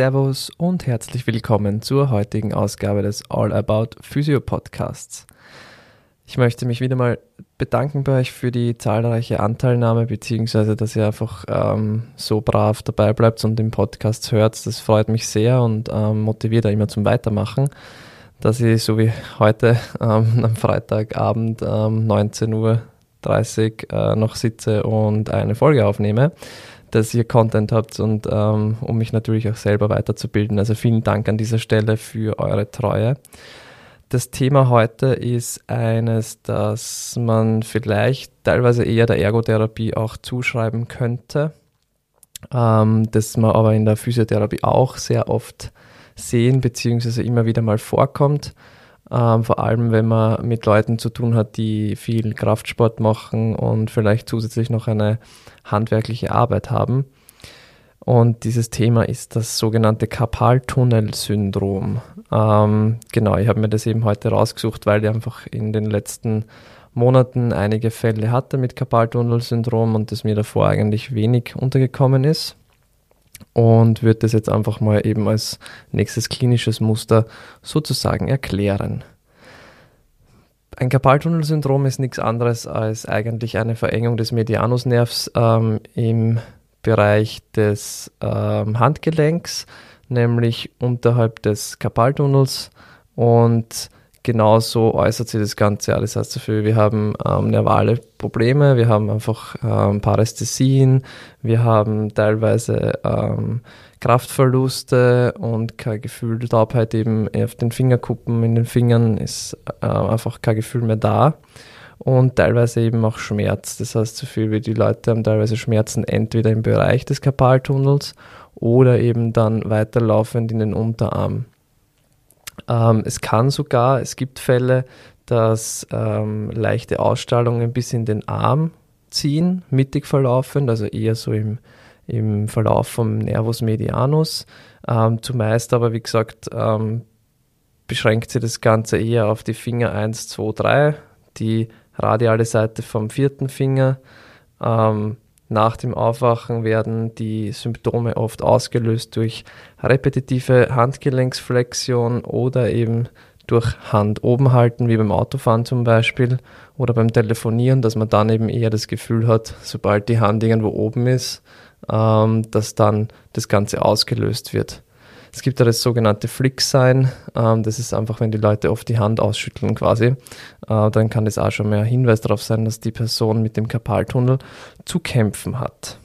Servus und herzlich willkommen zur heutigen Ausgabe des All About Physio Podcasts. Ich möchte mich wieder mal bedanken bei euch für die zahlreiche Anteilnahme, beziehungsweise dass ihr einfach ähm, so brav dabei bleibt und den Podcast hört. Das freut mich sehr und ähm, motiviert auch immer zum Weitermachen. Dass ich so wie heute ähm, am Freitagabend ähm, 19.30 Uhr äh, noch sitze und eine Folge aufnehme dass ihr Content habt und ähm, um mich natürlich auch selber weiterzubilden. Also vielen Dank an dieser Stelle für eure Treue. Das Thema heute ist eines, das man vielleicht teilweise eher der Ergotherapie auch zuschreiben könnte, ähm, das man aber in der Physiotherapie auch sehr oft sehen bzw. immer wieder mal vorkommt. Ähm, vor allem, wenn man mit Leuten zu tun hat, die viel Kraftsport machen und vielleicht zusätzlich noch eine handwerkliche Arbeit haben. Und dieses Thema ist das sogenannte Karpaltunnel-Syndrom. Ähm, genau, ich habe mir das eben heute rausgesucht, weil ich einfach in den letzten Monaten einige Fälle hatte mit Karpaltunnel-Syndrom und das mir davor eigentlich wenig untergekommen ist und würde das jetzt einfach mal eben als nächstes klinisches Muster sozusagen erklären. Ein Karpaltunnelsyndrom ist nichts anderes als eigentlich eine Verengung des Medianusnervs ähm, im Bereich des ähm, Handgelenks, nämlich unterhalb des Karpaltunnels und genauso äußert sich das Ganze alles. heißt dafür, wir haben ähm, nervale Probleme, wir haben einfach ähm, Parästhesien, wir haben teilweise ähm, Kraftverluste und kein Gefühl, Taubheit eben auf den Fingerkuppen, in den Fingern ist äh, einfach kein Gefühl mehr da und teilweise eben auch Schmerz. Das heißt, so viel wie die Leute haben teilweise Schmerzen entweder im Bereich des Karpaltunnels oder eben dann weiterlaufend in den Unterarm. Ähm, es kann sogar, es gibt Fälle, dass ähm, leichte Ausstrahlungen bis in den Arm ziehen, mittig verlaufend, also eher so im, im Verlauf vom Nervus medianus. Ähm, zumeist aber, wie gesagt, ähm, beschränkt sich das Ganze eher auf die Finger 1, 2, 3, die radiale Seite vom vierten Finger. Ähm, nach dem Aufwachen werden die Symptome oft ausgelöst durch repetitive Handgelenksflexion oder eben durch Hand oben halten, wie beim Autofahren zum Beispiel, oder beim Telefonieren, dass man dann eben eher das Gefühl hat, sobald die Hand irgendwo oben ist, ähm, dass dann das Ganze ausgelöst wird. Es gibt ja das sogenannte Flick-Sign. Ähm, das ist einfach, wenn die Leute oft die Hand ausschütteln quasi. Äh, dann kann das auch schon mehr Hinweis darauf sein, dass die Person mit dem Karpaltunnel zu kämpfen hat.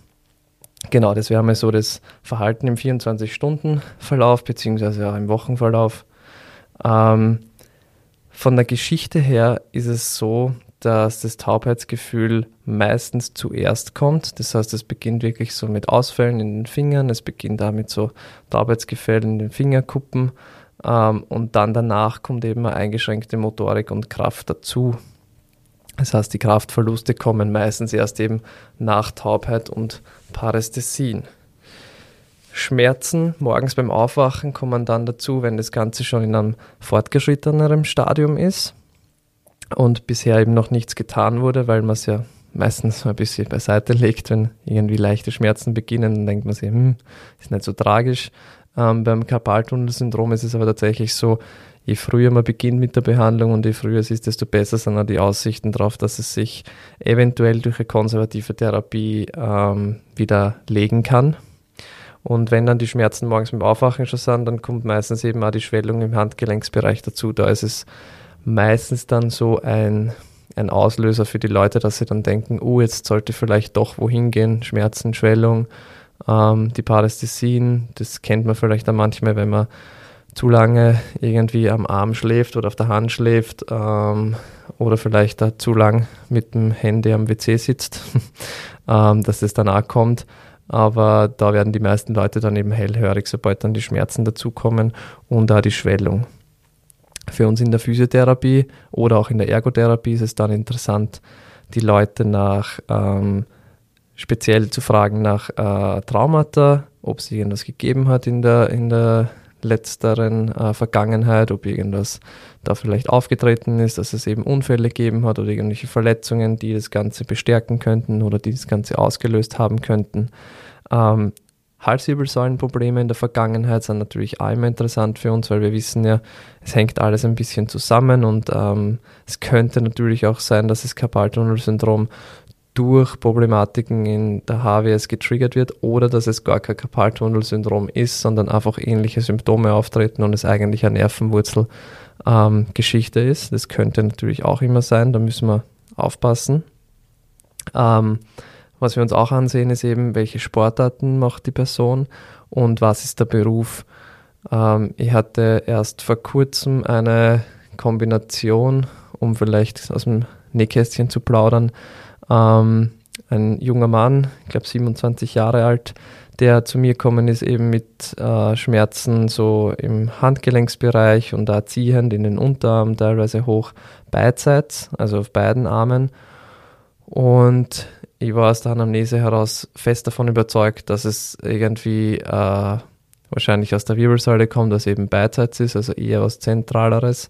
Genau, das wäre mal so das Verhalten im 24-Stunden-Verlauf, beziehungsweise auch im Wochenverlauf. Ähm, von der Geschichte her ist es so, dass das Taubheitsgefühl meistens zuerst kommt. Das heißt, es beginnt wirklich so mit Ausfällen in den Fingern, es beginnt damit so Taubheitsgefühl in den Fingerkuppen ähm, und dann danach kommt eben eine eingeschränkte Motorik und Kraft dazu. Das heißt, die Kraftverluste kommen meistens erst eben nach Taubheit und Parästhesien. Schmerzen morgens beim Aufwachen kommen dann dazu, wenn das Ganze schon in einem fortgeschritteneren Stadium ist und bisher eben noch nichts getan wurde, weil man es ja meistens ein bisschen beiseite legt, wenn irgendwie leichte Schmerzen beginnen, dann denkt man sich, hm, ist nicht so tragisch. Ähm, beim Karpaltunnelsyndrom ist es aber tatsächlich so, je früher man beginnt mit der Behandlung und je früher es ist, desto besser sind auch die Aussichten darauf, dass es sich eventuell durch eine konservative Therapie ähm, wieder legen kann. Und wenn dann die Schmerzen morgens beim Aufwachen schon sind, dann kommt meistens eben auch die Schwellung im Handgelenksbereich dazu. Da ist es meistens dann so ein, ein Auslöser für die Leute, dass sie dann denken, oh, jetzt sollte vielleicht doch wohin gehen, Schmerzen, Schwellung, ähm, die Parästhesien, das kennt man vielleicht auch manchmal, wenn man zu lange irgendwie am Arm schläft oder auf der Hand schläft ähm, oder vielleicht da zu lang mit dem Handy am WC sitzt, ähm, dass das dann auch kommt. Aber da werden die meisten Leute dann eben hellhörig, sobald dann die Schmerzen dazukommen und auch die Schwellung. Für uns in der Physiotherapie oder auch in der Ergotherapie ist es dann interessant, die Leute nach ähm, speziell zu fragen nach äh, Traumata, ob es irgendwas gegeben hat in der, in der letzteren äh, Vergangenheit, ob irgendwas da vielleicht aufgetreten ist, dass es eben Unfälle gegeben hat oder irgendwelche Verletzungen, die das Ganze bestärken könnten oder die das Ganze ausgelöst haben könnten. Ähm, Halswirbelsäulenprobleme in der Vergangenheit sind natürlich auch immer interessant für uns, weil wir wissen ja, es hängt alles ein bisschen zusammen und ähm, es könnte natürlich auch sein, dass das Karpaltunnelsyndrom durch Problematiken in der HWS getriggert wird oder dass es gar kein Karpaltunnelsyndrom ist, sondern einfach ähnliche Symptome auftreten und es eigentlich eine Nervenwurzelgeschichte ähm, ist. Das könnte natürlich auch immer sein, da müssen wir aufpassen. Ähm, was wir uns auch ansehen, ist eben, welche Sportarten macht die Person und was ist der Beruf. Ähm, ich hatte erst vor kurzem eine Kombination, um vielleicht aus dem Nähkästchen zu plaudern. Ähm, ein junger Mann, ich glaube 27 Jahre alt, der zu mir gekommen ist, eben mit äh, Schmerzen so im Handgelenksbereich und da ziehend in den Unterarm, teilweise hoch beidseits, also auf beiden Armen. Und ich war aus der Anamnese heraus fest davon überzeugt, dass es irgendwie äh, wahrscheinlich aus der Wirbelsäule kommt, dass eben beidseits ist, also eher was Zentraleres.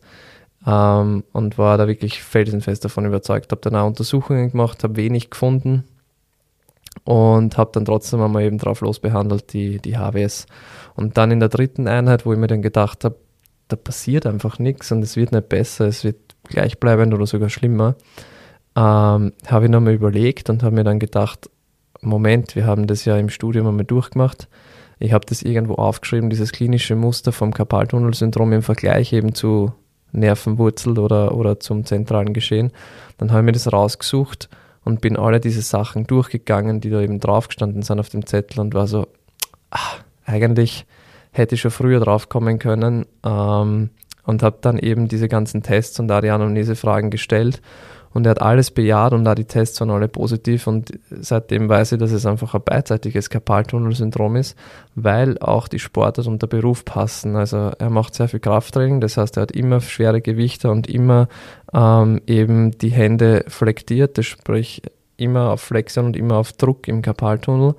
Ähm, und war da wirklich felsenfest davon überzeugt. Habe dann auch Untersuchungen gemacht, habe wenig gefunden und habe dann trotzdem einmal eben drauf losbehandelt, die, die HWS. Und dann in der dritten Einheit, wo ich mir dann gedacht habe, da passiert einfach nichts und es wird nicht besser, es wird gleichbleibend oder sogar schlimmer, ähm, habe ich nochmal überlegt und habe mir dann gedacht, Moment, wir haben das ja im Studium einmal durchgemacht. Ich habe das irgendwo aufgeschrieben, dieses klinische Muster vom Karpaltunnelsyndrom im Vergleich eben zu Nervenwurzel oder, oder zum zentralen Geschehen. Dann habe ich mir das rausgesucht und bin alle diese Sachen durchgegangen, die da eben draufgestanden sind auf dem Zettel und war so, ach, eigentlich hätte ich schon früher draufkommen können ähm, und habe dann eben diese ganzen Tests und da die Anamnesefragen gestellt und er hat alles bejaht und da die Tests waren alle positiv und seitdem weiß ich, dass es einfach ein beidseitiges Karpaltunnelsyndrom ist, weil auch die Sportart und der Beruf passen. Also er macht sehr viel Krafttraining, das heißt, er hat immer schwere Gewichte und immer ähm, eben die Hände flektiert, das sprich immer auf Flexion und immer auf Druck im Karpaltunnel.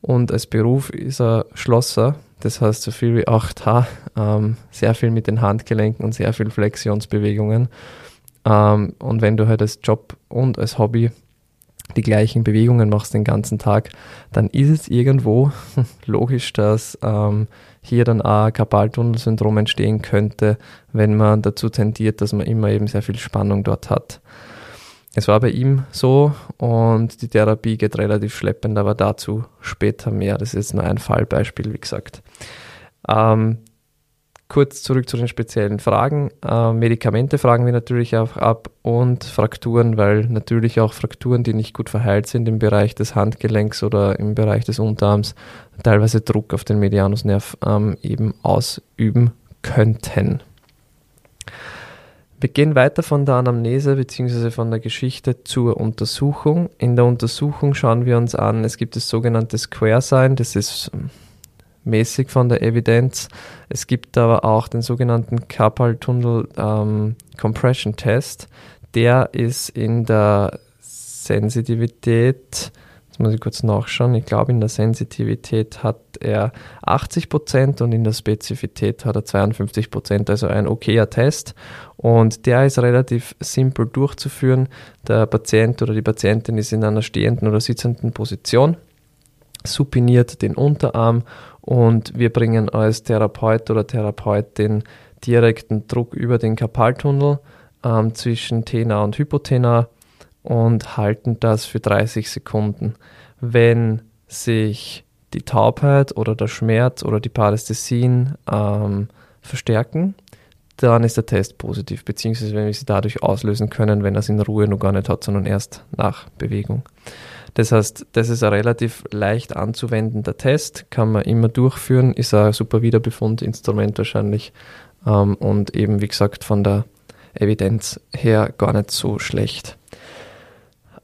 Und als Beruf ist er Schlosser, das heißt so viel wie 8H, ähm, sehr viel mit den Handgelenken und sehr viel Flexionsbewegungen. Ähm, und wenn du halt als Job und als Hobby die gleichen Bewegungen machst den ganzen Tag, dann ist es irgendwo logisch, dass ähm, hier dann auch Karpaltunnelsyndrom entstehen könnte, wenn man dazu tendiert, dass man immer eben sehr viel Spannung dort hat. Es war bei ihm so und die Therapie geht relativ schleppend, aber dazu später mehr. Das ist jetzt nur ein Fallbeispiel, wie gesagt. Ähm, kurz zurück zu den speziellen Fragen. Äh, Medikamente fragen wir natürlich auch ab und Frakturen, weil natürlich auch Frakturen, die nicht gut verheilt sind im Bereich des Handgelenks oder im Bereich des Unterarms, teilweise Druck auf den Medianusnerv ähm, eben ausüben könnten. Wir gehen weiter von der Anamnese bzw. von der Geschichte zur Untersuchung. In der Untersuchung schauen wir uns an, es gibt das sogenannte Square Sign, das ist mäßig von der Evidenz. Es gibt aber auch den sogenannten Carpal Tunnel ähm, Compression Test. Der ist in der Sensitivität, jetzt muss ich kurz nachschauen, ich glaube in der Sensitivität hat er 80% und in der Spezifität hat er 52%, also ein okayer Test. Und der ist relativ simpel durchzuführen. Der Patient oder die Patientin ist in einer stehenden oder sitzenden Position supiniert den Unterarm und wir bringen als Therapeut oder Therapeutin direkten Druck über den Karpaltunnel ähm, zwischen Tena und Hypotena und halten das für 30 Sekunden. Wenn sich die Taubheit oder der Schmerz oder die Parästhesien ähm, verstärken, dann ist der Test positiv, beziehungsweise wenn wir sie dadurch auslösen können, wenn er es in Ruhe noch gar nicht hat, sondern erst nach Bewegung. Das heißt, das ist ein relativ leicht anzuwendender Test, kann man immer durchführen, ist ein super Wiederbefundinstrument wahrscheinlich ähm, und eben, wie gesagt, von der Evidenz her gar nicht so schlecht.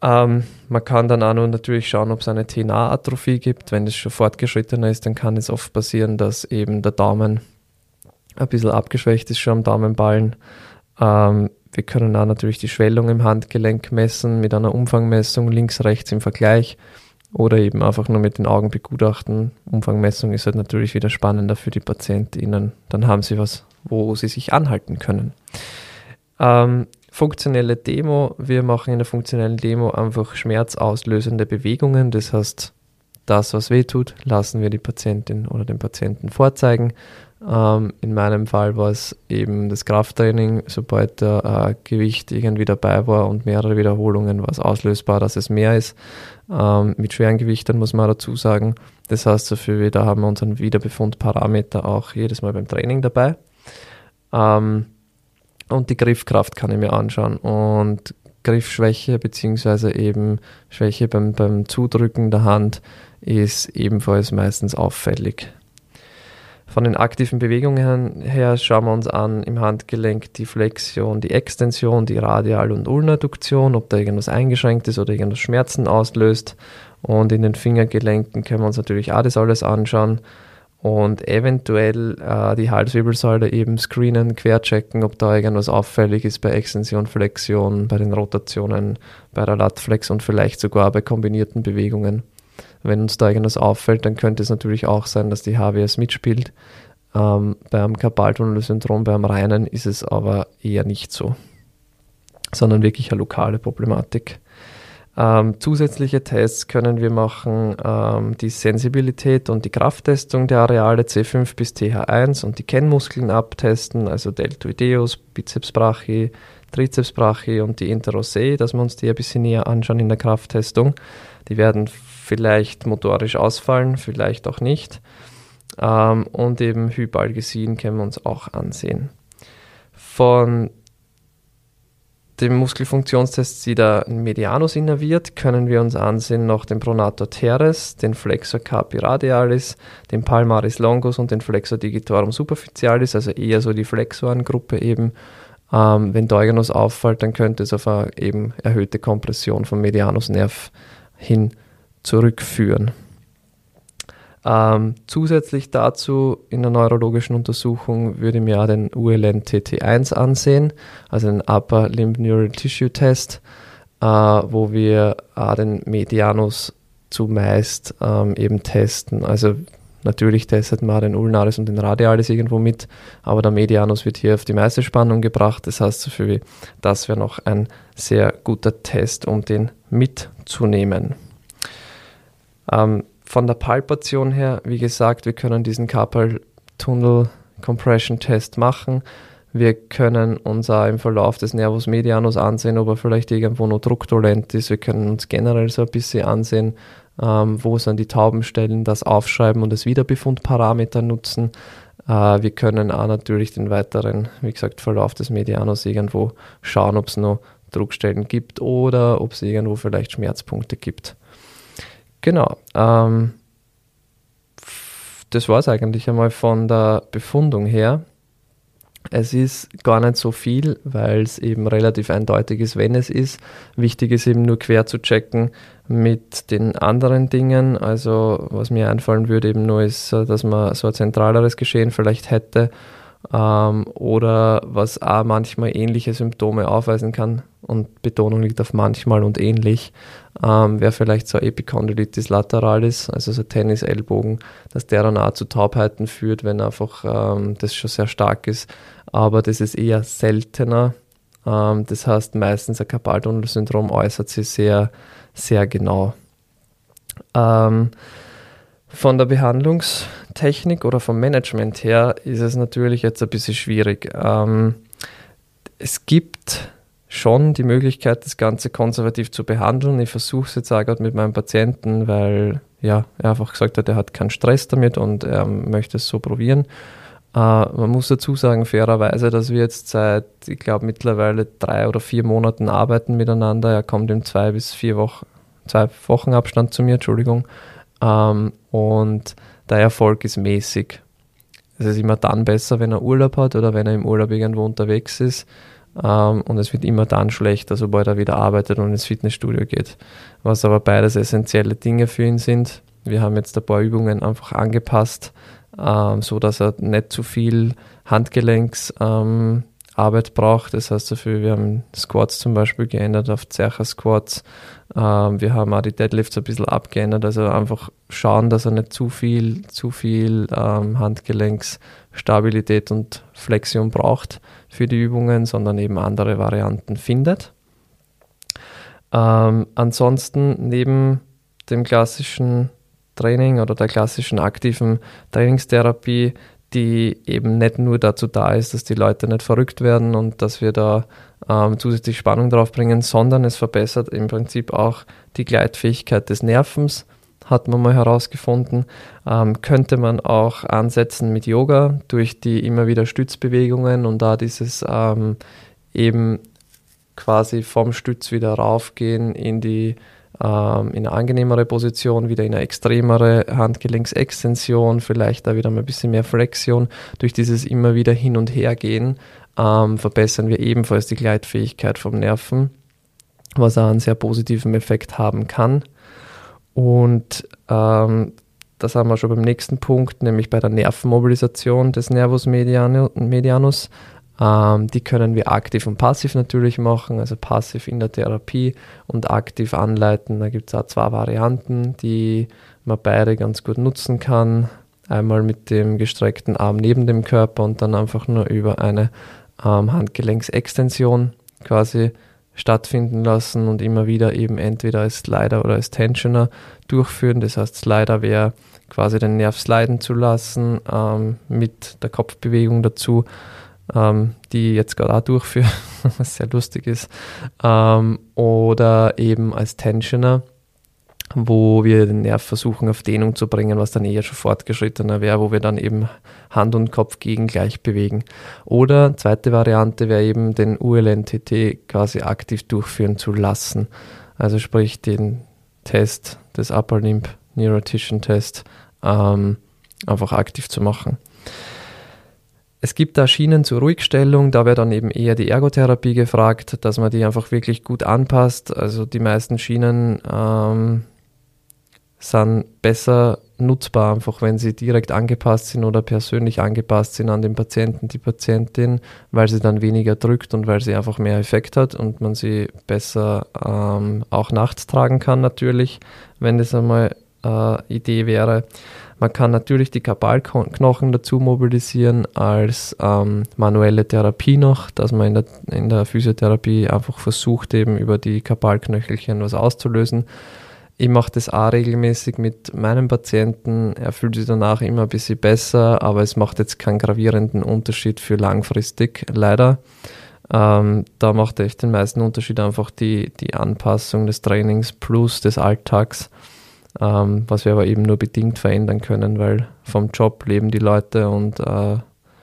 Ähm, man kann dann auch noch natürlich schauen, ob es eine TNA-Atrophie gibt. Wenn es schon fortgeschrittener ist, dann kann es oft passieren, dass eben der Daumen ein bisschen abgeschwächt ist schon am Daumenballen. Ähm, wir können auch natürlich die Schwellung im Handgelenk messen mit einer Umfangmessung links, rechts im Vergleich oder eben einfach nur mit den Augen begutachten. Umfangmessung ist halt natürlich wieder spannender für die PatientInnen. Dann haben sie was, wo sie sich anhalten können. Ähm, funktionelle Demo. Wir machen in der funktionellen Demo einfach schmerzauslösende Bewegungen. Das heißt, das, was weh tut, lassen wir die Patientin oder den Patienten vorzeigen. Ähm, in meinem Fall war es eben das Krafttraining. Sobald der äh, Gewicht irgendwie dabei war und mehrere Wiederholungen, war es auslösbar, dass es mehr ist. Ähm, mit schweren Gewichten muss man dazu sagen. Das heißt, dafür da haben wir unseren Wiederbefundparameter auch jedes Mal beim Training dabei. Ähm, und die Griffkraft kann ich mir anschauen. Und Griffschwäche beziehungsweise eben Schwäche beim, beim Zudrücken der Hand ist ebenfalls meistens auffällig. Von den aktiven Bewegungen her schauen wir uns an im Handgelenk die Flexion, die Extension, die Radial- und Ulnaduktion, ob da irgendwas eingeschränkt ist oder irgendwas Schmerzen auslöst. Und in den Fingergelenken können wir uns natürlich auch das alles anschauen und eventuell äh, die Halswirbelsäule eben screenen, querchecken, ob da irgendwas auffällig ist bei Extension, Flexion, bei den Rotationen, bei der Latflex und vielleicht sogar bei kombinierten Bewegungen. Wenn uns da irgendwas auffällt, dann könnte es natürlich auch sein, dass die HWS mitspielt. Ähm, beim Karpaltunnelsyndrom, beim reinen, ist es aber eher nicht so, sondern wirklich eine lokale Problematik. Ähm, zusätzliche Tests können wir machen, ähm, die Sensibilität und die Krafttestung der Areale C5 bis TH1 und die Kennmuskeln abtesten, also Deltoideus, Bizeps brachii, Trizeps brachii und die Interossei, dass wir uns die ein bisschen näher anschauen in der Krafttestung. Die werden vielleicht motorisch ausfallen, vielleicht auch nicht. Ähm, und eben Hypalgesin können wir uns auch ansehen. Von dem Muskelfunktionstest sieht er Medianus innerviert, können wir uns ansehen noch den Pronator teres, den Flexor carpi radialis, den Palmaris longus und den Flexor digitorum superficialis, also eher so die Flexorengruppe eben. Ähm, wenn Deuganus auffällt, dann könnte es auf eine eben erhöhte Kompression vom Medianusnerv hin zurückführen. Ähm, zusätzlich dazu in der neurologischen Untersuchung würde ich mir auch den ULN-TT1 ansehen, also den Upper Limb Neural Tissue Test, äh, wo wir auch den Medianus zumeist ähm, eben testen. Also natürlich testet man den Ulnaris und den Radialis irgendwo mit, aber der Medianus wird hier auf die meiste Spannung gebracht. Das heißt, für das wäre noch ein sehr guter Test, um den mitzunehmen. Ähm, von der Palpation her, wie gesagt, wir können diesen Carpal Tunnel Compression Test machen. Wir können uns auch im Verlauf des Nervus medianus ansehen, ob er vielleicht irgendwo noch druckdolent ist. Wir können uns generell so ein bisschen ansehen, ähm, wo sind die Taubenstellen, das aufschreiben und das Wiederbefundparameter nutzen. Äh, wir können auch natürlich den weiteren, wie gesagt, Verlauf des Medianus irgendwo schauen, ob es noch Druckstellen gibt oder ob es irgendwo vielleicht Schmerzpunkte gibt. Genau. Ähm, das war es eigentlich einmal von der Befundung her. Es ist gar nicht so viel, weil es eben relativ eindeutig ist, wenn es ist. Wichtig ist eben nur quer zu checken mit den anderen Dingen. Also was mir einfallen würde eben nur ist, dass man so ein zentraleres Geschehen vielleicht hätte ähm, oder was auch manchmal ähnliche Symptome aufweisen kann und Betonung liegt auf manchmal und ähnlich, ähm, wäre vielleicht so Epicondylitis lateralis, also so Tennis-Ellbogen, dass der dann auch zu Taubheiten führt, wenn einfach ähm, das schon sehr stark ist. Aber das ist eher seltener. Ähm, das heißt, meistens ein Karpaltunnelsyndrom äußert sich sehr, sehr genau. Ähm, von der Behandlungstechnik oder vom Management her ist es natürlich jetzt ein bisschen schwierig. Ähm, es gibt schon die Möglichkeit, das Ganze konservativ zu behandeln. Ich versuche es jetzt auch gerade mit meinem Patienten, weil ja, er einfach gesagt hat, er hat keinen Stress damit und er möchte es so probieren. Äh, man muss dazu sagen, fairerweise, dass wir jetzt seit, ich glaube, mittlerweile drei oder vier Monaten arbeiten miteinander. Er kommt im zwei bis vier Wochen, zwei Wochen Abstand zu mir, Entschuldigung. Ähm, und der Erfolg ist mäßig. Es ist immer dann besser, wenn er Urlaub hat oder wenn er im Urlaub irgendwo unterwegs ist. Ähm, und es wird immer dann schlechter, sobald er wieder arbeitet und ins Fitnessstudio geht. Was aber beides essentielle Dinge für ihn sind. Wir haben jetzt ein paar Übungen einfach angepasst, ähm, so dass er nicht zu viel Handgelenksarbeit ähm, braucht. Das heißt dafür, wir haben Squats zum Beispiel geändert auf Zercher Squats. Wir haben auch die Deadlifts ein bisschen abgeändert. Also einfach schauen, dass er nicht zu viel, zu viel ähm, Handgelenksstabilität und Flexion braucht für die Übungen, sondern eben andere Varianten findet. Ähm, ansonsten neben dem klassischen Training oder der klassischen aktiven Trainingstherapie, die eben nicht nur dazu da ist, dass die Leute nicht verrückt werden und dass wir da ähm, zusätzlich Spannung drauf bringen, sondern es verbessert im Prinzip auch die Gleitfähigkeit des Nervens, hat man mal herausgefunden. Ähm, könnte man auch ansetzen mit Yoga durch die immer wieder Stützbewegungen und da dieses ähm, eben quasi vom Stütz wieder raufgehen in die ähm, in eine angenehmere Position, wieder in eine extremere Handgelenksextension, vielleicht da wieder mal ein bisschen mehr Flexion. Durch dieses immer wieder hin und her gehen ähm, verbessern wir ebenfalls die Gleitfähigkeit vom Nerven, was auch einen sehr positiven Effekt haben kann. Und ähm, das haben wir schon beim nächsten Punkt, nämlich bei der Nervenmobilisation des Nervus medianus. Ähm, die können wir aktiv und passiv natürlich machen, also passiv in der Therapie und aktiv anleiten. Da gibt es auch zwei Varianten, die man beide ganz gut nutzen kann. Einmal mit dem gestreckten Arm neben dem Körper und dann einfach nur über eine ähm, Handgelenksextension quasi stattfinden lassen und immer wieder eben entweder als Slider oder als Tensioner durchführen. Das heißt, Slider wäre quasi den Nerv sliden zu lassen ähm, mit der Kopfbewegung dazu ähm, die ich jetzt gerade auch durchführe, was sehr lustig ist. Ähm, oder eben als Tensioner, wo wir den Nerv versuchen auf Dehnung zu bringen, was dann eher schon fortgeschrittener wäre, wo wir dann eben Hand und Kopf gegen gleich bewegen. Oder zweite Variante wäre eben den ULNTT quasi aktiv durchführen zu lassen. Also sprich den Test des Upper Limb Neurotition Test ähm, einfach aktiv zu machen. Es gibt da Schienen zur Ruhigstellung, da wäre dann eben eher die Ergotherapie gefragt, dass man die einfach wirklich gut anpasst. Also die meisten Schienen ähm, sind besser nutzbar, einfach wenn sie direkt angepasst sind oder persönlich angepasst sind an den Patienten, die Patientin, weil sie dann weniger drückt und weil sie einfach mehr Effekt hat und man sie besser ähm, auch nachts tragen kann natürlich, wenn das einmal äh, Idee wäre. Man kann natürlich die Kapalknochen dazu mobilisieren als ähm, manuelle Therapie noch, dass man in der, in der Physiotherapie einfach versucht, eben über die Kapalknöchelchen was auszulösen. Ich mache das auch regelmäßig mit meinen Patienten. Er fühlt sich danach immer ein bisschen besser, aber es macht jetzt keinen gravierenden Unterschied für langfristig, leider. Ähm, da macht echt den meisten Unterschied einfach die, die Anpassung des Trainings plus des Alltags ähm, was wir aber eben nur bedingt verändern können, weil vom Job leben die Leute und äh, ein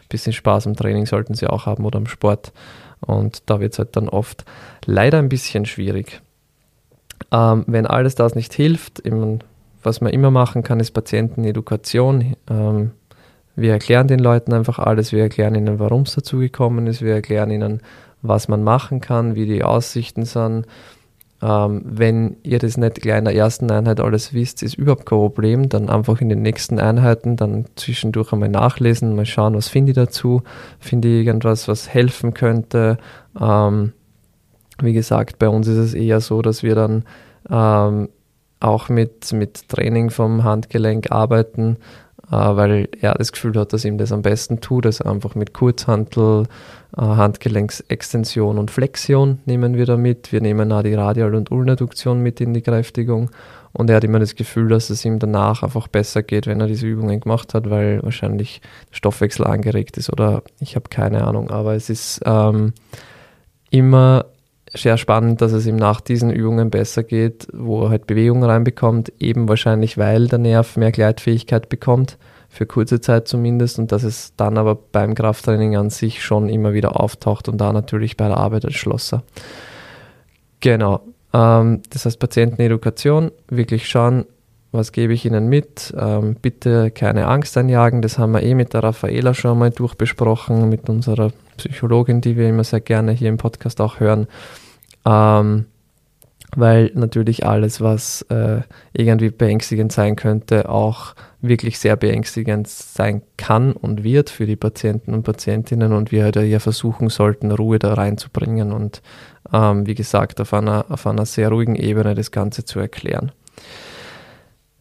bisschen Spaß am Training sollten sie auch haben oder am Sport. Und da wird es halt dann oft leider ein bisschen schwierig. Ähm, wenn alles das nicht hilft, eben, was man immer machen kann, ist Patientenedukation. Ähm, wir erklären den Leuten einfach alles, wir erklären ihnen, warum es dazu gekommen ist, wir erklären ihnen, was man machen kann, wie die Aussichten sind, ähm, wenn ihr das nicht gleich in der ersten Einheit alles wisst, ist überhaupt kein Problem. Dann einfach in den nächsten Einheiten dann zwischendurch einmal nachlesen, mal schauen, was finde ich dazu. Finde ich irgendwas, was helfen könnte. Ähm, wie gesagt, bei uns ist es eher so, dass wir dann ähm, auch mit, mit Training vom Handgelenk arbeiten, äh, weil er das Gefühl hat, dass ihm das am besten tut. Also einfach mit Kurzhantel, äh, Handgelenksextension und Flexion nehmen wir da mit. Wir nehmen auch die Radial- und Ulnaduktion mit in die Kräftigung. Und er hat immer das Gefühl, dass es ihm danach einfach besser geht, wenn er diese Übungen gemacht hat, weil wahrscheinlich Stoffwechsel angeregt ist oder ich habe keine Ahnung. Aber es ist ähm, immer sehr spannend, dass es ihm nach diesen Übungen besser geht, wo er halt Bewegung reinbekommt, eben wahrscheinlich, weil der Nerv mehr Gleitfähigkeit bekommt, für kurze Zeit zumindest, und dass es dann aber beim Krafttraining an sich schon immer wieder auftaucht und da natürlich bei der Arbeit als Schlosser. Genau. Ähm, das heißt Patientenedukation, wirklich schauen, was gebe ich Ihnen mit? Ähm, bitte keine Angst einjagen, das haben wir eh mit der Raffaela schon mal durchbesprochen, mit unserer Psychologin, die wir immer sehr gerne hier im Podcast auch hören. Ähm, weil natürlich alles, was äh, irgendwie beängstigend sein könnte, auch wirklich sehr beängstigend sein kann und wird für die Patienten und Patientinnen und wir halt ja versuchen sollten, Ruhe da reinzubringen und ähm, wie gesagt auf einer, auf einer sehr ruhigen Ebene das Ganze zu erklären.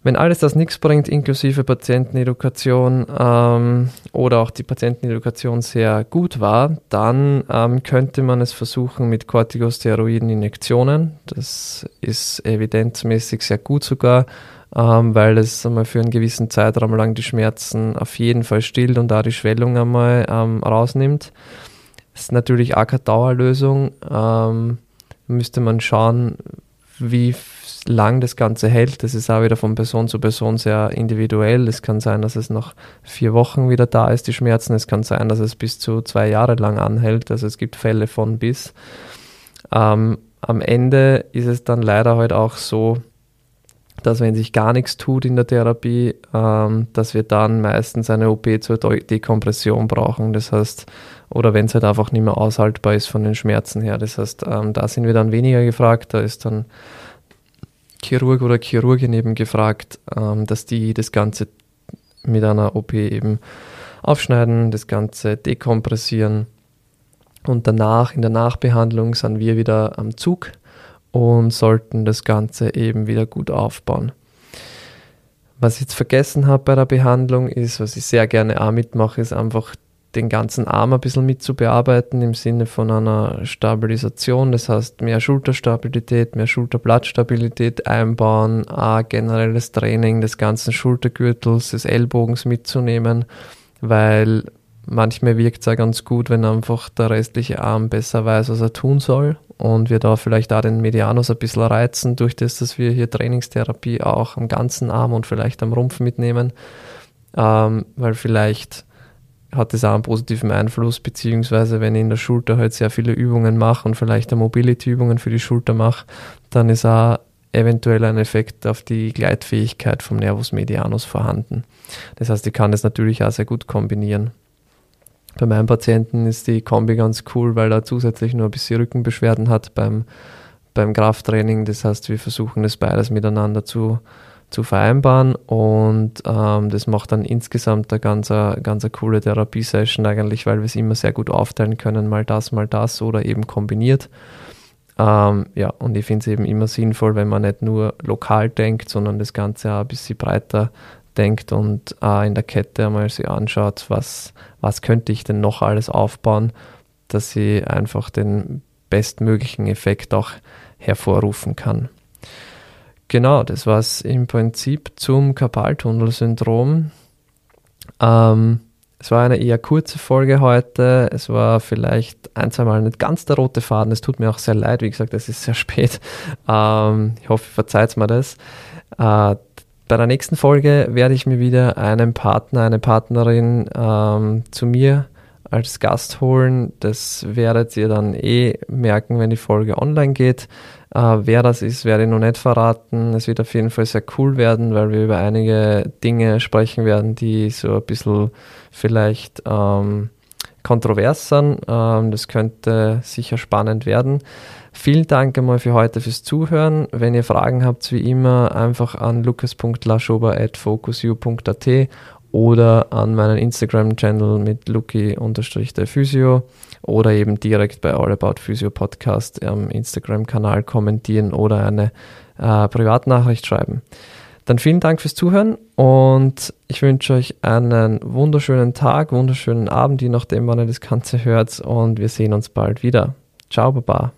Wenn alles das nichts bringt, inklusive Patientenedukation ähm, oder auch die Patientenedukation sehr gut war, dann ähm, könnte man es versuchen mit Corticosteroiden-Injektionen. Das ist evidenzmäßig sehr gut sogar. ähm, weil es einmal für einen gewissen Zeitraum lang die Schmerzen auf jeden Fall stillt und da die Schwellung einmal ähm, rausnimmt. Das ist natürlich auch keine Dauerlösung. Ähm, müsste man schauen, wie lang das Ganze hält. Das ist auch wieder von Person zu Person sehr individuell. Es kann sein, dass es nach vier Wochen wieder da ist, die Schmerzen. Es kann sein, dass es bis zu zwei Jahre lang anhält. Also es gibt Fälle von bis. Ähm, am Ende ist es dann leider halt auch so, dass wenn sich gar nichts tut in der Therapie, ähm, dass wir dann meistens eine OP zur Dekompression brauchen. Das heißt, oder wenn es halt einfach nicht mehr aushaltbar ist von den Schmerzen her. Das heißt, ähm, da sind wir dann weniger gefragt. Da ist dann Chirurg oder Chirurgin eben gefragt, ähm, dass die das Ganze mit einer OP eben aufschneiden, das Ganze dekompressieren. Und danach, in der Nachbehandlung, sind wir wieder am Zug und sollten das Ganze eben wieder gut aufbauen. Was ich jetzt vergessen habe bei der Behandlung ist, was ich sehr gerne auch mitmache, ist einfach den ganzen Arm ein bisschen mit zu bearbeiten im Sinne von einer Stabilisation. Das heißt, mehr Schulterstabilität, mehr Schulterblattstabilität einbauen, auch generelles Training des ganzen Schultergürtels, des Ellbogens mitzunehmen, weil manchmal wirkt es auch ganz gut, wenn einfach der restliche Arm besser weiß, was er tun soll und wir da vielleicht auch den Medianus ein bisschen reizen, durch das, dass wir hier Trainingstherapie auch am ganzen Arm und vielleicht am Rumpf mitnehmen, ähm, weil vielleicht hat das auch einen positiven Einfluss, beziehungsweise wenn ich in der Schulter halt sehr viele Übungen mache und vielleicht Mobility-Übungen für die Schulter mache, dann ist auch eventuell ein Effekt auf die Gleitfähigkeit vom Nervus medianus vorhanden. Das heißt, ich kann das natürlich auch sehr gut kombinieren. Bei meinem Patienten ist die Kombi ganz cool, weil er zusätzlich nur ein bisschen Rückenbeschwerden hat beim, beim Krafttraining. Das heißt, wir versuchen das beides miteinander zu, zu vereinbaren und ähm, das macht dann insgesamt eine ganz, ganz eine coole Therapiesession eigentlich, weil wir es immer sehr gut aufteilen können, mal das, mal das oder eben kombiniert. Ähm, ja, und ich finde es eben immer sinnvoll, wenn man nicht nur lokal denkt, sondern das Ganze auch ein bisschen breiter denkt und äh, in der Kette einmal sich anschaut, was, was könnte ich denn noch alles aufbauen, dass sie einfach den bestmöglichen Effekt auch hervorrufen kann. Genau, das war es im Prinzip zum Karpaltunnelsyndrom. Ähm, es war eine eher kurze Folge heute. Es war vielleicht ein, zwei Mal nicht ganz der rote Faden. Es tut mir auch sehr leid. Wie gesagt, es ist sehr spät. Ähm, ich hoffe, ihr verzeiht mir das. Äh, bei der nächsten Folge werde ich mir wieder einen Partner, eine Partnerin ähm, zu mir als Gast holen. Das werdet ihr dann eh merken, wenn die Folge online geht. Äh, wer das ist, werde ich noch nicht verraten. Es wird auf jeden Fall sehr cool werden, weil wir über einige Dinge sprechen werden, die so ein bisschen vielleicht ähm, kontrovers sind. Ähm, das könnte sicher spannend werden. Vielen Dank einmal für heute fürs Zuhören. Wenn ihr Fragen habt, wie immer, einfach an lukas.laschober.focusu.at oder an meinen Instagram-Channel mit luki-physio oder eben direkt bei All About Physio Podcast am Instagram-Kanal kommentieren oder eine äh, Privatnachricht schreiben. Dann vielen Dank fürs Zuhören und ich wünsche euch einen wunderschönen Tag, wunderschönen Abend, je nachdem, wann ihr das Ganze hört und wir sehen uns bald wieder. Ciao, Baba.